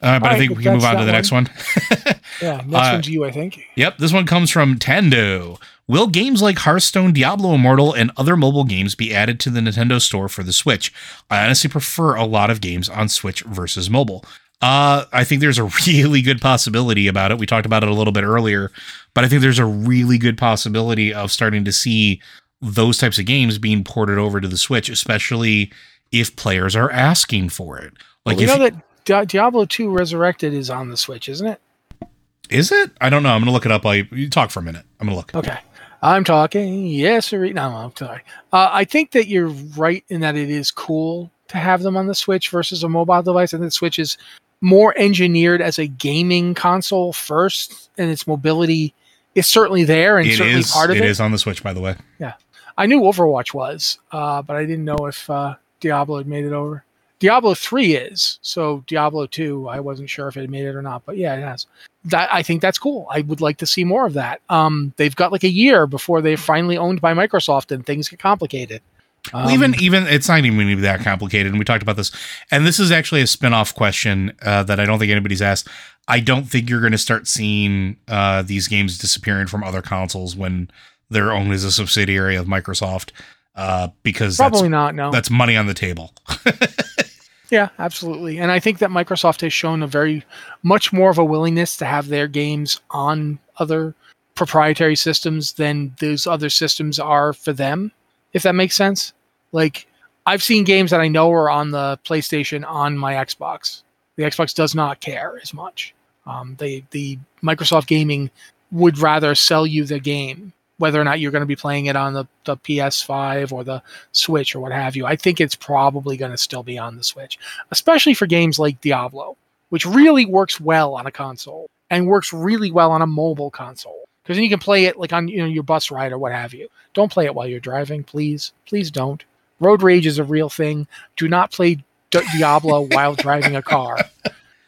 Uh, but I think we can move on to the next one. [LAUGHS] Yeah. [LAUGHS] Next Uh, one's you, I think. Yep, this one comes from Tendo. Will games like Hearthstone, Diablo Immortal, and other mobile games be added to the Nintendo Store for the Switch? I honestly prefer a lot of games on Switch versus mobile. Uh, I think there's a really good possibility about it. We talked about it a little bit earlier, but I think there's a really good possibility of starting to see those types of games being ported over to the Switch, especially if players are asking for it. Like, we if know that Di- Diablo 2 Resurrected is on the Switch, isn't it? is it? I don't know. I'm gonna look it up. You, you talk for a minute. I'm gonna look. Okay. I'm talking. Yes, or no, I'm sorry. Uh, I think that you're right in that it is cool to have them on the Switch versus a mobile device. I think the Switch is more engineered as a gaming console first, and its mobility is certainly there and It certainly is. part of it it. is on the Switch, by the way. Yeah, I knew Overwatch was, uh, but I didn't know if uh, Diablo had made it over. Diablo three is so Diablo two. I wasn't sure if it had made it or not, but yeah, it has. That I think that's cool. I would like to see more of that. Um, they've got like a year before they're finally owned by Microsoft and things get complicated. Well, Um, even even it's not even that complicated and we talked about this and this is actually a spin-off question uh, that i don't think anybody's asked i don't think you're going to start seeing uh, these games disappearing from other consoles when they're owned as a subsidiary of microsoft uh, because probably that's, not. No. that's money on the table [LAUGHS] Yeah, absolutely. And I think that Microsoft has shown a very much more of a willingness to have their games on other proprietary systems than those other systems are for them, if that makes sense. Like I've seen games that I know are on the PlayStation on my Xbox. The Xbox does not care as much. Um, they the Microsoft gaming would rather sell you the game, whether or not you're going to be playing it on the, the PS5 or the Switch or what have you. I think it's probably going to still be on the Switch, especially for games like Diablo, which really works well on a console and works really well on a mobile console. Because then you can play it like on you know your bus ride or what have you. Don't play it while you're driving, please. Please don't. Road rage is a real thing. Do not play D- Diablo [LAUGHS] while driving a car.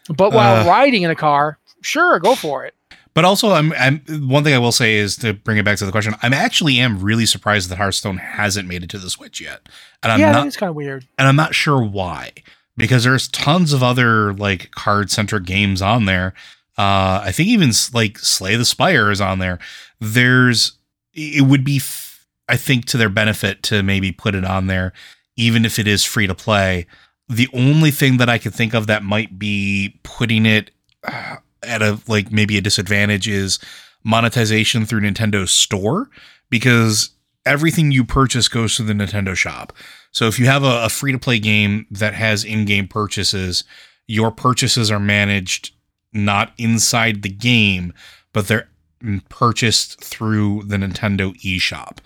But while Uh. riding in a car, sure, go for it. but also I'm, I'm one thing i will say is to bring it back to the question i'm actually am really surprised that hearthstone hasn't made it to the switch yet and i'm yeah, not that is kind of weird. and I'm not sure why because there's tons of other like card centric games on there. Uh, I think even like Slay the Spire is on there. There's it would be f- I think to their benefit to maybe put it on there, even if it is free to play. The only thing that I could think of that might be putting it uh, at a like maybe a disadvantage is monetization through Nintendo Store because everything you purchase goes to the Nintendo shop. So if you have a, a free to play game that has in game purchases, your purchases are managed not inside the game, but they're mm, purchased through the Nintendo eShop.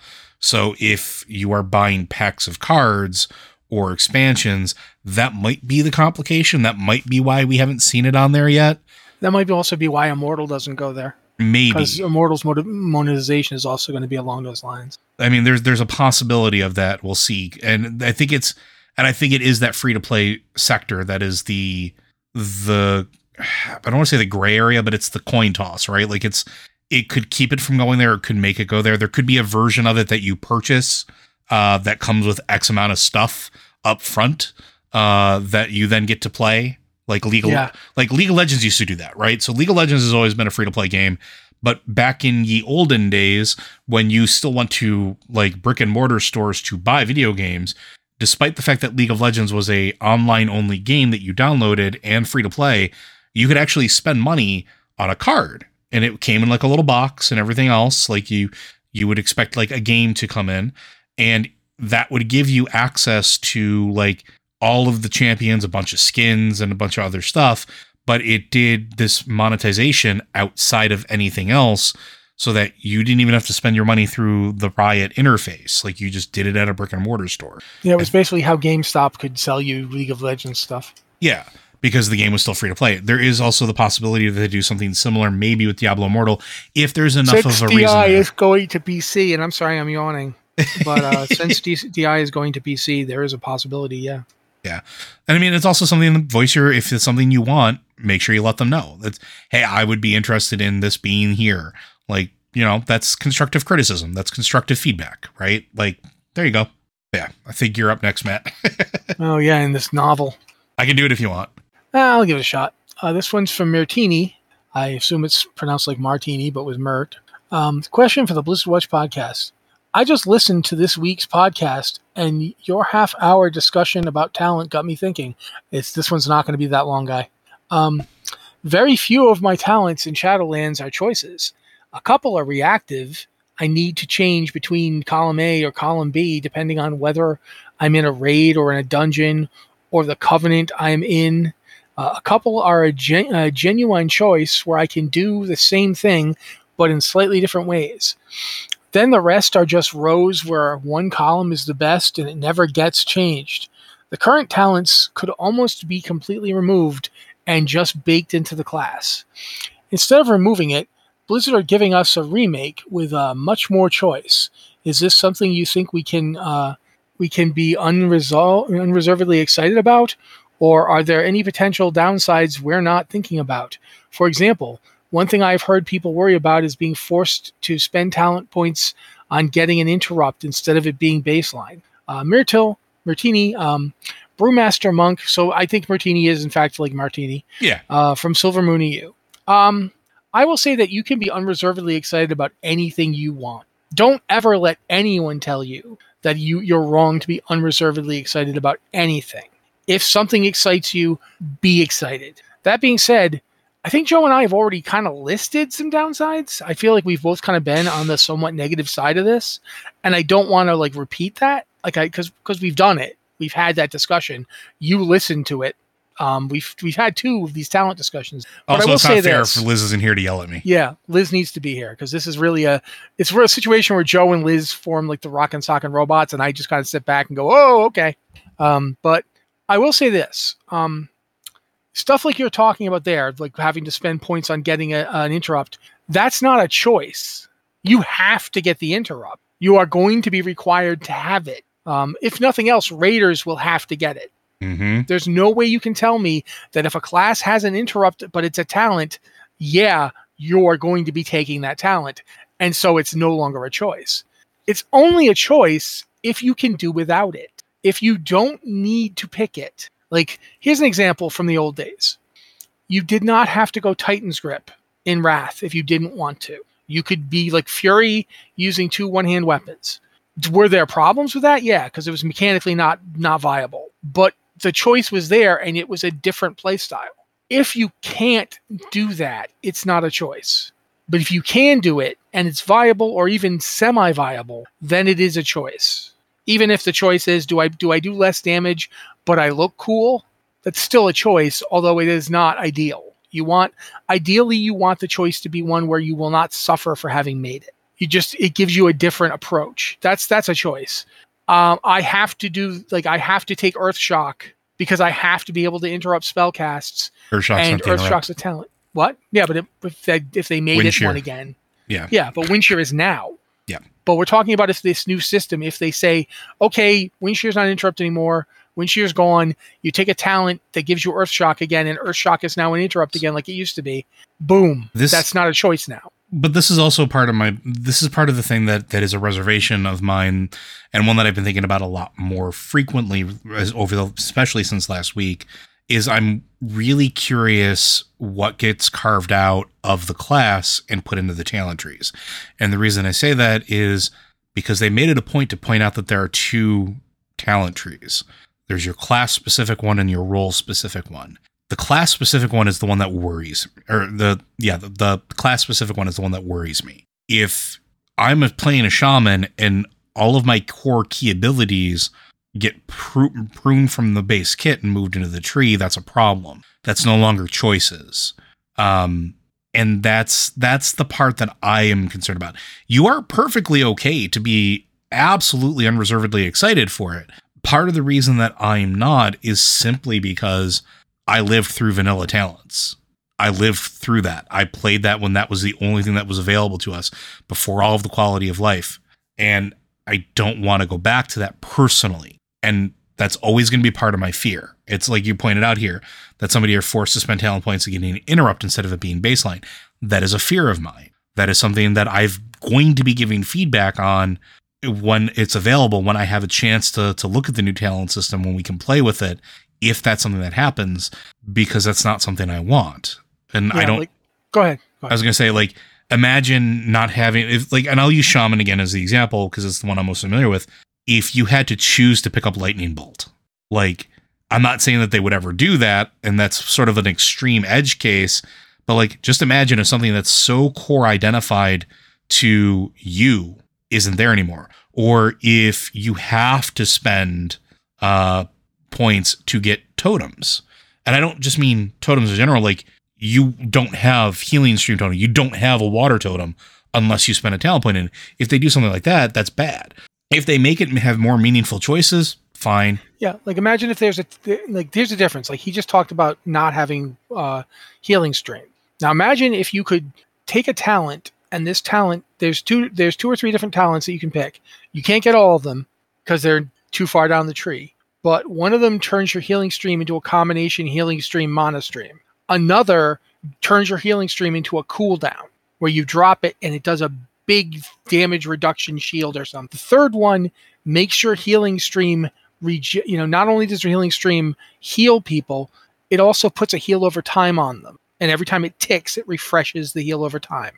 So if you are buying packs of cards or expansions, that might be the complication. That might be why we haven't seen it on there yet. That might also be why Immortal doesn't go there. Maybe. Because Immortal's monetization is also going to be along those lines. I mean, there's there's a possibility of that. We'll see, and I think it's and I think it is that free to play sector that is the the I don't want to say the gray area, but it's the coin toss, right? Like it's it could keep it from going there, it could make it go there. There could be a version of it that you purchase uh, that comes with X amount of stuff up front uh, that you then get to play. Like League, of, Yeah. like League of Legends used to do that, right? So League of Legends has always been a free to play game, but back in ye olden days, when you still went to like brick and mortar stores to buy video games, despite the fact that League of Legends was a online only game that you downloaded and free to play, you could actually spend money on a card, and it came in like a little box and everything else, like you you would expect like a game to come in, and that would give you access to like all of the champions, a bunch of skins, and a bunch of other stuff. But it did this monetization outside of anything else. so that you didn't even have to spend your money through the Riot interface. Like you just did it at a brick and mortar store. Yeah, it was basically how GameStop could sell you League of Legends stuff. Yeah, because the game was still free to play. There is also the possibility that they do something similar, maybe with Diablo Immortal, if there's enough since of a DI reason. there. is going to PC, and I'm sorry I'm yawning, but uh, [LAUGHS] since DI is going to PC, there is a possibility. Yeah. Yeah. And I mean, it's also something that voice your if it's something you want, make sure you let them know. That's hey, I would be interested in this being here. Like, you know, that's constructive criticism. That's constructive feedback, right? Like, there you go. Yeah, I think you're up next, Matt. [LAUGHS] Oh yeah, in this novel. I can do it if you want. Ah, I'll give it a shot. Uh, this one's from Mirtini. I assume it's pronounced like Martini, but with Mert. Um, question for the Blizzard Watch podcast. I just listened to this week's podcast, and your half-hour discussion about talent got me thinking. It's this one's not going to be that long, guy. Um, very few of my talents in Shadowlands are choices. A couple are reactive. I need to change between column A or column B depending on whether I'm in a raid or in a dungeon or the covenant I'm in. Uh, a couple are a, gen- a genuine choice where I can do the same thing but in slightly different ways. Then the rest are just rows where one column is the best and it never gets changed. The current talents could almost be completely removed and just baked into the class. Instead of removing it, Blizzard are giving us a remake with uh, much more choice. Is this something you think we can uh, we can be unresol- unreservedly excited about, or are there any potential downsides we're not thinking about? For example, one thing I've heard people worry about is being forced to spend talent points on getting an interrupt instead of it being baseline. Uh, Myrtil, Martini, um, Brewmaster Monk. So I think Martini is in fact like Martini Yeah. uh, from Silver Moon EU. Um, I will say that you can be unreservedly excited about anything you want. Don't ever let anyone tell you that you you're wrong to be unreservedly excited about anything. If something excites you, be excited. That being said, I think Joe and I have already kind of listed some downsides. I feel like we've both kind of been on the somewhat negative side of this, and I don't want to like repeat that, like I because because we've done it, we've had that discussion. You listened to it. Um, we've we've had two of these talent discussions. But I Also, will it's say not fair this. if Liz isn't here to yell at me. Yeah, Liz needs to be here because this is really a it's a situation where Joe and Liz form like the rock and sock and robots, and I just kind of sit back and go, "Oh, okay." Um, but I will say this: um, stuff like you're talking about there, like having to spend points on getting a, an interrupt, that's not a choice. You have to get the interrupt. You are going to be required to have it. Um, if nothing else, raiders will have to get it. Mm-hmm. There's no way you can tell me that if a class has an interrupt, but it's a talent, yeah, you're going to be taking that talent. And so it's no longer a choice. It's only a choice if you can do without it. If you don't need to pick it. Like, here's an example from the old days. You did not have to go Titan's Grip in Wrath if you didn't want to. You could be like Fury using two one hand weapons. Were there problems with that? Yeah, because it was mechanically not not viable. But the choice was there and it was a different play style. If you can't do that, it's not a choice. But if you can do it and it's viable or even semi-viable, then it is a choice. Even if the choice is do I do I do less damage but I look cool, that's still a choice, although it is not ideal. You want ideally you want the choice to be one where you will not suffer for having made it. You just it gives you a different approach. That's that's a choice. Um, I have to do like I have to take Earth Shock because I have to be able to interrupt spell casts Earthshock's and Earth. Shock's a talent. What? Yeah, but it, if they if they made it one again, Yeah. yeah, but Windshear is now. Yeah. But we're talking about if this new system, if they say, okay, Windshear's not interrupt anymore, Windshear's gone, you take a talent that gives you Earth Shock again, and Earth Shock is now an interrupt again, like it used to be. Boom. This- That's not a choice now. but this is also part of my this is part of the thing that that is a reservation of mine and one that I've been thinking about a lot more frequently as over the especially since last week is I'm really curious what gets carved out of the class and put into the talent trees. And the reason I say that is because they made it a point to point out that there are two talent trees. There's your class specific one and your role specific one the class specific one is the one that worries or the yeah the, the class specific one is the one that worries me if i'm playing a shaman and all of my core key abilities get pru- pruned from the base kit and moved into the tree that's a problem that's no longer choices um And that's that's the part that I am concerned about. You are perfectly okay to be absolutely unreservedly excited for it. Part of the reason that I'm not is simply because I lived through vanilla talents. I lived through that. I played that when that was the only thing that was available to us before all of the quality of life. And I don't want to go back to that personally. And that's always going to be part of my fear. It's like you pointed out here that somebody are forced to spend talent points to get an interrupt instead of it being baseline. That is a fear of mine. That is something that I've going to be giving feedback on when it's available, when I have a chance to to look at the new talent system, when we can play with it, if that's something that happens, because that's not something I want. And Yeah, I don't like- go ahead. Go I was gonna say like imagine not having if like and I'll use shaman again as the example because it's the one I'm most familiar with. If you had to choose to pick up lightning bolt, like I'm not saying that they would ever do that, and that's sort of an extreme edge case, but like just imagine if something that's so core identified to you isn't there anymore, or if you have to spend uh points to get totems. And I don't just mean totems in general, like you don't have healing stream totem. You don't have a water totem unless you spend a talent point in. If they do something like that, that's bad. If they make it have more meaningful choices, fine. Yeah, like imagine if there's a like there's a difference. Like he just talked about not having uh, healing stream. Now imagine if you could take a talent and this talent there's two there's two or three different talents that you can pick. You can't get all of them because they're too far down the tree. But one of them turns your healing stream into a combination healing stream mana stream. Another turns your healing stream into a cooldown where you drop it and it does a big damage reduction shield or something. The third one makes your healing stream rege- you know not only does your healing stream heal people it also puts a heal over time on them and every time it ticks it refreshes the heal over time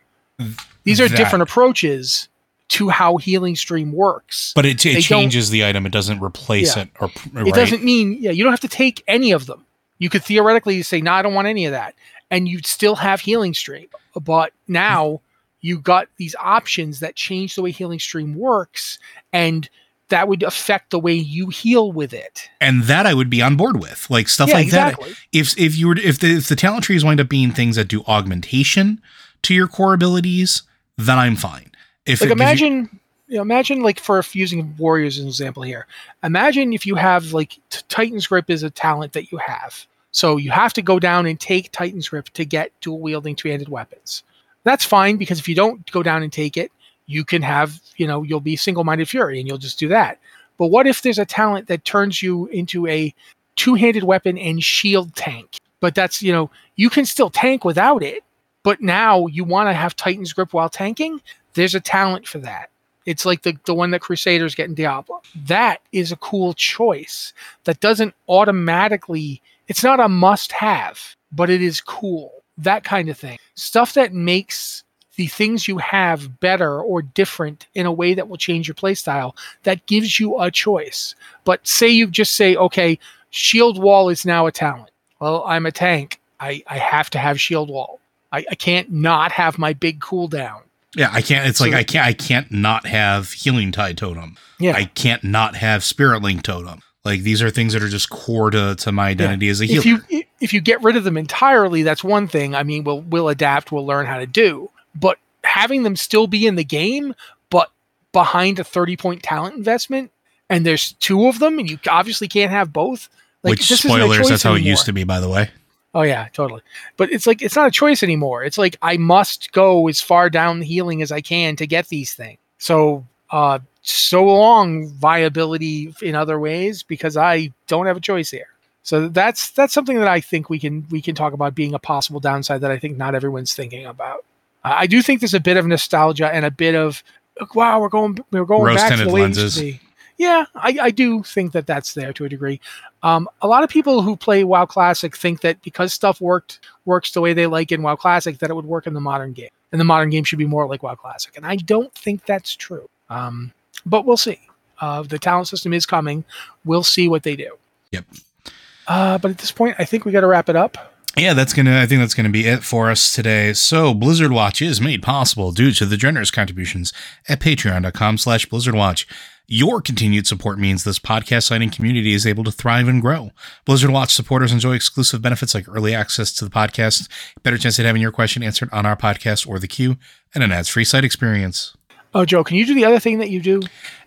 these are That- different approaches to how healing stream works But it, it changes the item. It doesn't replace Yeah. it or right? it doesn't mean yeah you don't have to take any of them you could theoretically say no i don't want any of that and you'd still have healing stream but now you got these options that change the way healing stream works and that would affect the way you heal with it. And that I would be on board with, like stuff yeah like that. If if you were if the if the talent trees wind up being things that do augmentation to your core abilities, then I'm fine. If like gives you- imagine you know, imagine like for if using warriors as an example here imagine if you have like t- titan's grip is a talent that you have. So you have to go down and take titan's grip to get dual wielding two-handed weapons that's fine because if you don't go down and take it you can have you know you'll be single-minded fury and you'll just do that but what if there's a talent that turns you into a two-handed weapon and shield tank but that's you know you can still tank without it but now you want to have titan's grip while tanking there's a talent for that. It's like the, the one that Crusaders get in Diablo. That is a cool choice that doesn't automatically, it's not a must have, but it is cool. That kind of thing. Stuff that makes the things you have better or different in a way that will change your playstyle that gives you a choice. But say you just say, okay, shield wall is now a talent. Well, I'm a tank. I, I have to have shield wall. I, I can't not have my big cooldown. yeah, I can't. It's So- like I can't. I can't not have healing tide totem. Yeah. I can't not have spirit link totem. Like these are things that are just core to to my identity as a healer. if you if you get rid of them entirely, that's one thing. I mean, we'll we'll adapt, we'll learn how to do. But having them still be in the game, but behind a thirty point talent investment, and there's two of them, and you obviously can't have both. Like, which this isn't a spoilers? That's how it used to be, by the way. Oh yeah, totally. But it's like it's not a choice anymore. It's like I must go as far down the healing as I can to get these things. So uh so long viability in other ways because I don't have a choice here. So that's that's something that I think we can we can talk about being a possible downside that I think not everyone's thinking about. I I do think there's a bit of nostalgia and a bit of wow we're going we're going back to the lenses. to. Yeah, I, I do think that that's there to a degree. Um, a lot of people who play WoW Classic think that because stuff worked works the way they like in WoW Classic, that it would work in the modern game, and the modern game should be more like WoW Classic. And I don't think that's true. Um, but we'll see. Uh, the talent system is coming. We'll see what they do. Yep. Uh, but at this point, I think we got to wrap it up. Yeah, that's gonna. I think that's gonna be it for us today. So, Blizzard Watch is made possible due to the generous contributions at Patreon.com/slash Blizzard Watch. Your continued support means this podcast signing community is able to thrive and grow. Blizzard Watch supporters enjoy exclusive benefits like early access to the podcast, better chance at having your question answered on our podcast or the queue, and an ads free site experience. Oh, Joe, can you do the other thing that you do?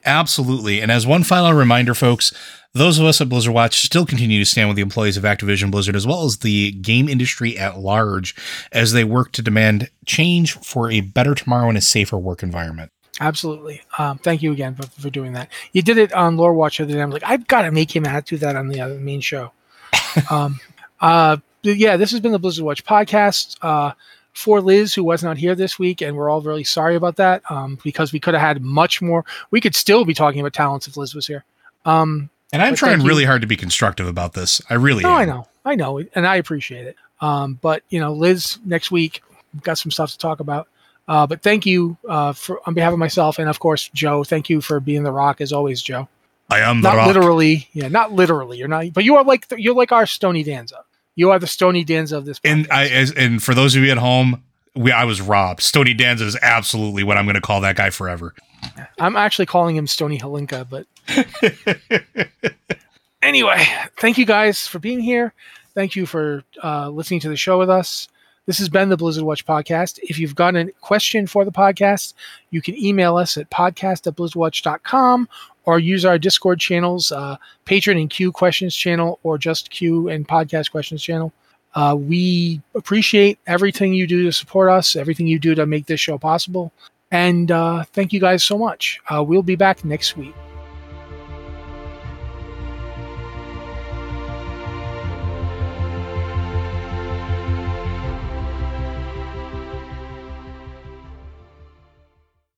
Absolutely. And as one final reminder, folks, those of us at Blizzard Watch still continue to stand with the employees of Activision Blizzard as well as the game industry at large as they work to demand change for a better tomorrow and a safer work environment. Absolutely. Um, thank you again for, for doing that. You did it on Lore Watch the other day. I'm like, I've got to make him do that on the other main show. [LAUGHS] um, uh, yeah, this has been the Blizzard Watch podcast. Uh, for Liz, who was not here this week, and we're all really sorry about that um, because we could have had much more. We could still be talking about talents if Liz was here. Um, and I'm trying really hard to be constructive about this. I really no, am. I know, I know, and I appreciate it. Um, but you know, Liz, next week, we've got some stuff to talk about. Uh, but thank you uh, for on behalf of myself and of course Joe. Thank you for being the rock as always, Joe. I am the not rock. literally, yeah, not literally. You're not, but you are like you're like our Stony Danza. You are the Stony Danza of this. Podcast. And I as, and for those of you at home, we I was robbed. Stony Danza is absolutely what I'm going to call that guy forever. I'm actually calling him Stony Halinka, but [LAUGHS] anyway, thank you guys for being here. Thank you for uh, listening to the show with us. This has been the Blizzard Watch podcast. If you've got a question for the podcast, you can email us at podcast at blizzardwatch.com or use our Discord channels, uh, Patron and Q questions channel, or just Q and podcast questions channel. Uh, we appreciate everything you do to support us, everything you do to make this show possible. And uh, thank you guys so much. Uh, we'll be back next week.